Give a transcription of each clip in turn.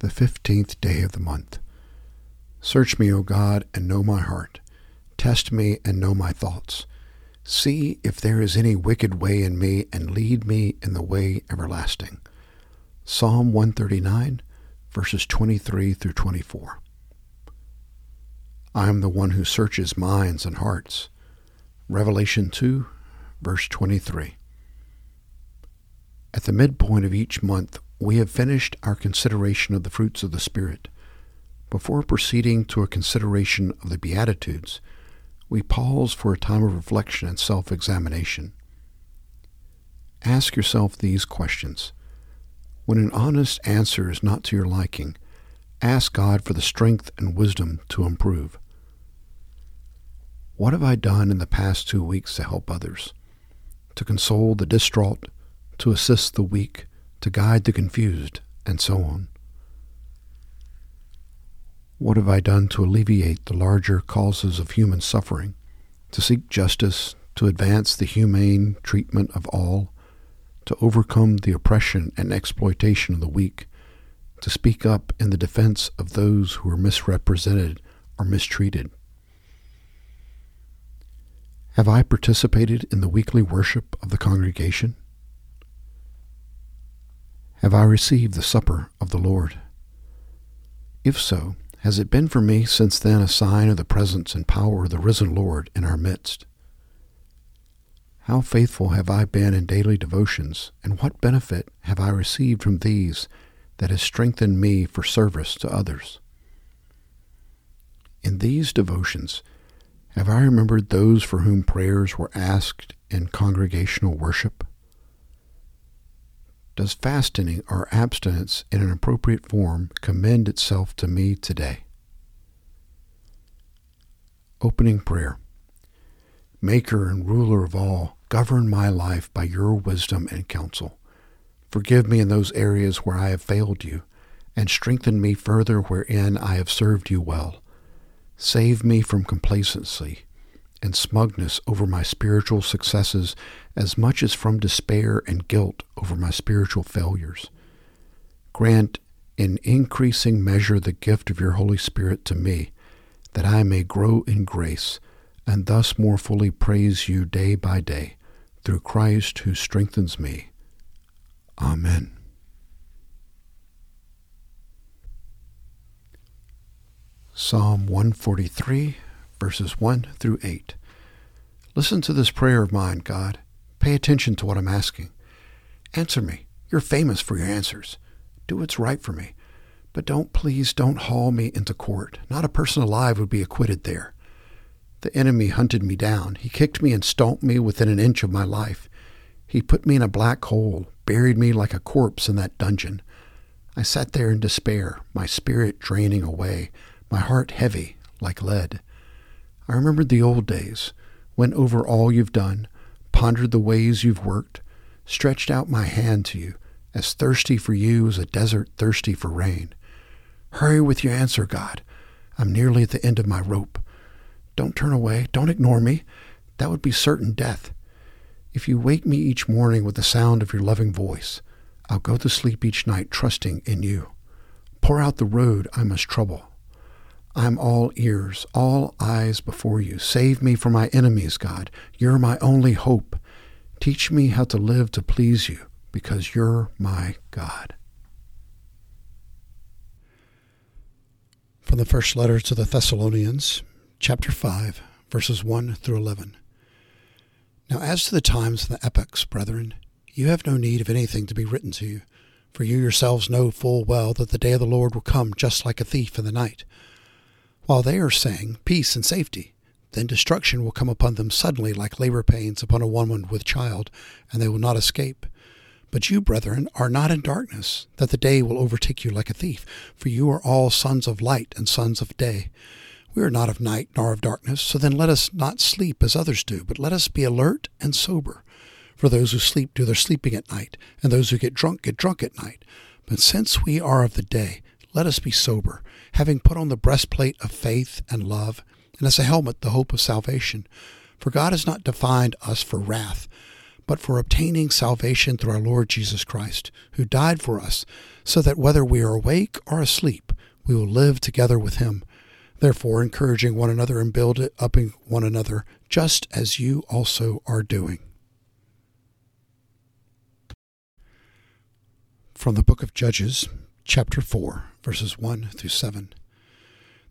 the fifteenth day of the month. Search me, O God, and know my heart. Test me and know my thoughts. See if there is any wicked way in me, and lead me in the way everlasting. Psalm 139, verses 23 through 24. I am the one who searches minds and hearts. Revelation 2, verse 23. At the midpoint of each month, we have finished our consideration of the fruits of the Spirit. Before proceeding to a consideration of the Beatitudes, we pause for a time of reflection and self examination. Ask yourself these questions. When an honest answer is not to your liking, ask God for the strength and wisdom to improve. What have I done in the past two weeks to help others? To console the distraught, to assist the weak, to guide the confused, and so on. What have I done to alleviate the larger causes of human suffering, to seek justice, to advance the humane treatment of all, to overcome the oppression and exploitation of the weak, to speak up in the defense of those who are misrepresented or mistreated? Have I participated in the weekly worship of the congregation? Have I received the supper of the Lord? If so, has it been for me since then a sign of the presence and power of the risen Lord in our midst? How faithful have I been in daily devotions, and what benefit have I received from these that has strengthened me for service to others? In these devotions, have I remembered those for whom prayers were asked in congregational worship? Does fasting or abstinence in an appropriate form commend itself to me today? Opening prayer. Maker and ruler of all, govern my life by your wisdom and counsel. Forgive me in those areas where I have failed you, and strengthen me further wherein I have served you well. Save me from complacency and smugness over my spiritual successes as much as from despair and guilt over my spiritual failures. Grant in increasing measure the gift of your Holy Spirit to me, that I may grow in grace and thus more fully praise you day by day through Christ who strengthens me. Amen. Psalm 143, verses 1 through 8. Listen to this prayer of mine, God. Pay attention to what I'm asking. Answer me. You're famous for your answers. Do what's right for me. But don't, please, don't haul me into court. Not a person alive would be acquitted there. The enemy hunted me down. He kicked me and stomped me within an inch of my life. He put me in a black hole, buried me like a corpse in that dungeon. I sat there in despair, my spirit draining away, my heart heavy like lead. I remember the old days, went over all you've done, pondered the ways you've worked, stretched out my hand to you, as thirsty for you as a desert thirsty for rain. Hurry with your answer, God. I'm nearly at the end of my rope. Don't turn away. Don't ignore me. That would be certain death. If you wake me each morning with the sound of your loving voice, I'll go to sleep each night trusting in you. Pour out the road I must trouble. I'm all ears, all eyes before you. Save me from my enemies, God. You're my only hope. Teach me how to live to please you, because you're my God. From the first letter to the Thessalonians, chapter 5, verses 1 through 11. Now, as to the times and the epochs, brethren, you have no need of anything to be written to you, for you yourselves know full well that the day of the Lord will come just like a thief in the night. While they are saying peace and safety, then destruction will come upon them suddenly like labor pains upon a woman with child, and they will not escape. But you, brethren, are not in darkness, that the day will overtake you like a thief, for you are all sons of light and sons of day. We are not of night nor of darkness, so then let us not sleep as others do, but let us be alert and sober. For those who sleep do their sleeping at night, and those who get drunk get drunk at night. But since we are of the day, let us be sober, having put on the breastplate of faith and love, and as a helmet the hope of salvation. For God has not defined us for wrath, but for obtaining salvation through our Lord Jesus Christ, who died for us, so that whether we are awake or asleep, we will live together with him. Therefore, encouraging one another and building up one another, just as you also are doing. From the book of Judges, chapter 4, verses 1 through 7.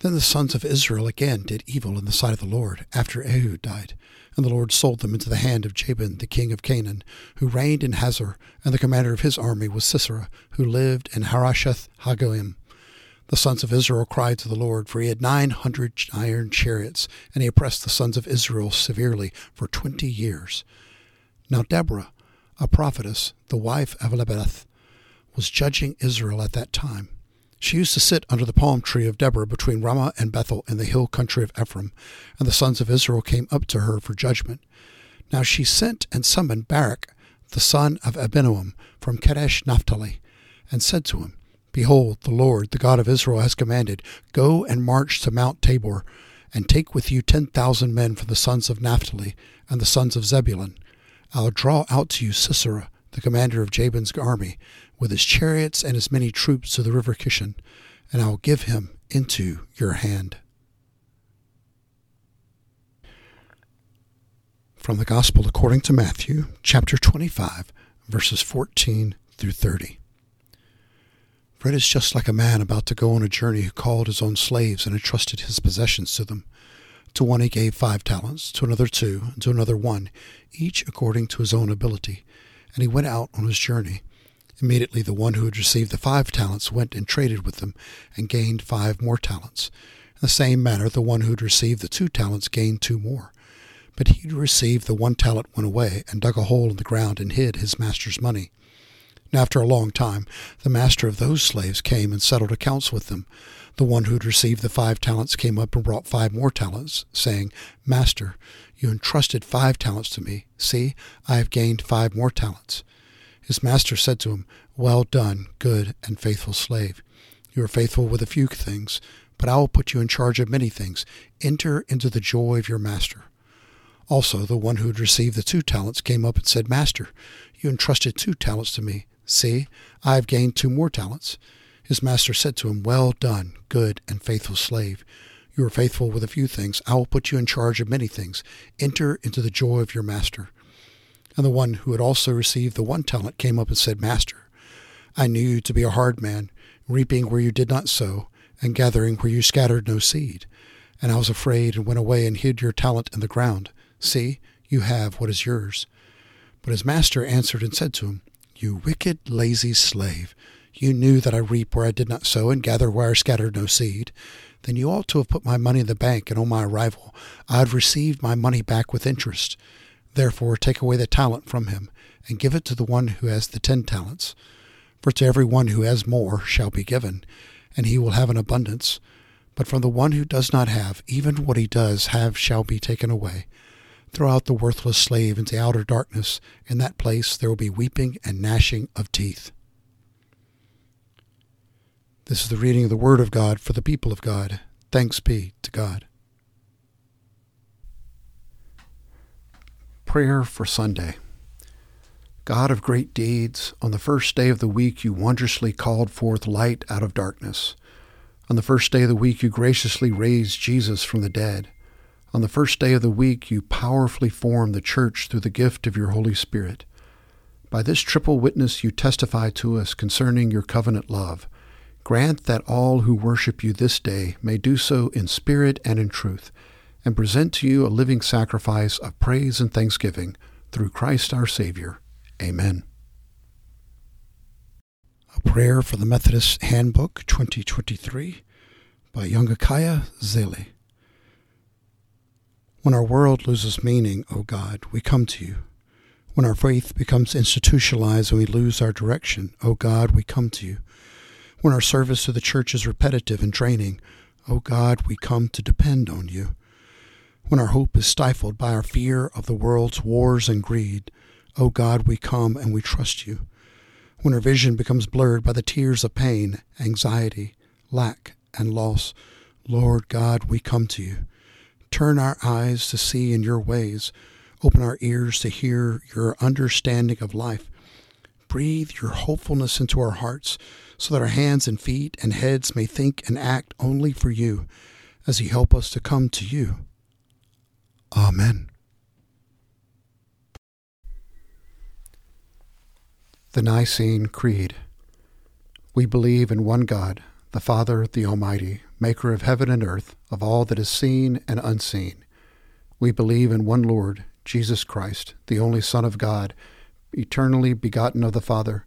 Then the sons of Israel again did evil in the sight of the Lord after Ehud died, and the Lord sold them into the hand of Jabin the king of Canaan, who reigned in Hazor, and the commander of his army was Sisera, who lived in Harosheth Hagoyim. The sons of Israel cried to the Lord, for he had nine hundred iron chariots, and he oppressed the sons of Israel severely for twenty years. Now Deborah, a prophetess, the wife of Elizabeth, was judging Israel at that time. She used to sit under the palm tree of Deborah between Ramah and Bethel in the hill country of Ephraim, and the sons of Israel came up to her for judgment. Now she sent and summoned Barak, the son of Abinoam, from Kadesh Naphtali, and said to him, Behold, the Lord, the God of Israel, has commanded, Go and march to Mount Tabor, and take with you ten thousand men from the sons of Naphtali and the sons of Zebulun. I'll draw out to you Sisera, the commander of Jabin's army, with his chariots and his many troops to the river Kishon, and I will give him into your hand. From the Gospel according to Matthew, chapter 25, verses 14 through 30. Fred is just like a man about to go on a journey who called his own slaves and entrusted his possessions to them. To one he gave five talents, to another two, and to another one, each according to his own ability. And he went out on his journey. Immediately the one who had received the five talents went and traded with them, and gained five more talents. In the same manner the one who had received the two talents gained two more. But he who received the one talent went away, and dug a hole in the ground, and hid his master's money. And after a long time, the master of those slaves came and settled accounts with them. The one who had received the five talents came up and brought five more talents, saying, Master, you entrusted five talents to me. See, I have gained five more talents. His master said to him, Well done, good and faithful slave. You are faithful with a few things, but I will put you in charge of many things. Enter into the joy of your master. Also, the one who had received the two talents came up and said, Master, you entrusted two talents to me. See, I have gained two more talents. His master said to him, Well done, good and faithful slave. You are faithful with a few things. I will put you in charge of many things. Enter into the joy of your master. And the one who had also received the one talent came up and said, Master, I knew you to be a hard man, reaping where you did not sow, and gathering where you scattered no seed. And I was afraid and went away and hid your talent in the ground. See, you have what is yours. But his master answered and said to him, you wicked, lazy slave, you knew that I reap where I did not sow and gather where I scattered no seed. Then you ought to have put my money in the bank, and on my arrival I had received my money back with interest. Therefore take away the talent from him, and give it to the one who has the ten talents. For to every one who has more shall be given, and he will have an abundance. But from the one who does not have, even what he does have shall be taken away. Throw out the worthless slave into outer darkness. In that place there will be weeping and gnashing of teeth. This is the reading of the Word of God for the people of God. Thanks be to God. Prayer for Sunday. God of great deeds, on the first day of the week you wondrously called forth light out of darkness. On the first day of the week you graciously raised Jesus from the dead. On the first day of the week, you powerfully formed the church through the gift of your Holy Spirit. By this triple witness, you testify to us concerning your covenant love. Grant that all who worship you this day may do so in spirit and in truth, and present to you a living sacrifice of praise and thanksgiving through Christ our Savior. Amen. A Prayer for the Methodist Handbook 2023 by Yongakaya Zele. When our world loses meaning, O God, we come to you. When our faith becomes institutionalized and we lose our direction, O God, we come to you. When our service to the church is repetitive and draining, O God, we come to depend on you. When our hope is stifled by our fear of the world's wars and greed, O God, we come and we trust you. When our vision becomes blurred by the tears of pain, anxiety, lack, and loss, Lord God, we come to you. Turn our eyes to see in your ways. Open our ears to hear your understanding of life. Breathe your hopefulness into our hearts so that our hands and feet and heads may think and act only for you as you help us to come to you. Amen. The Nicene Creed. We believe in one God, the Father, the Almighty, maker of heaven and earth, of all that is seen and unseen. We believe in one Lord, Jesus Christ, the only Son of God, eternally begotten of the Father,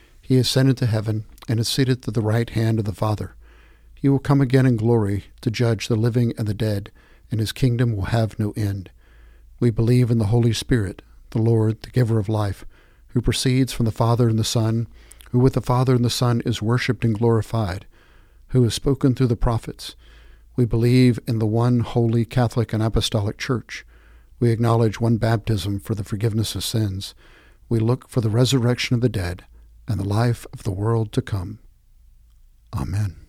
He ascended to heaven and is seated at the right hand of the Father. He will come again in glory to judge the living and the dead, and his kingdom will have no end. We believe in the Holy Spirit, the Lord, the giver of life, who proceeds from the Father and the Son, who with the Father and the Son is worshipped and glorified, who has spoken through the prophets. We believe in the one holy Catholic and Apostolic Church. We acknowledge one baptism for the forgiveness of sins. We look for the resurrection of the dead and the life of the world to come. Amen.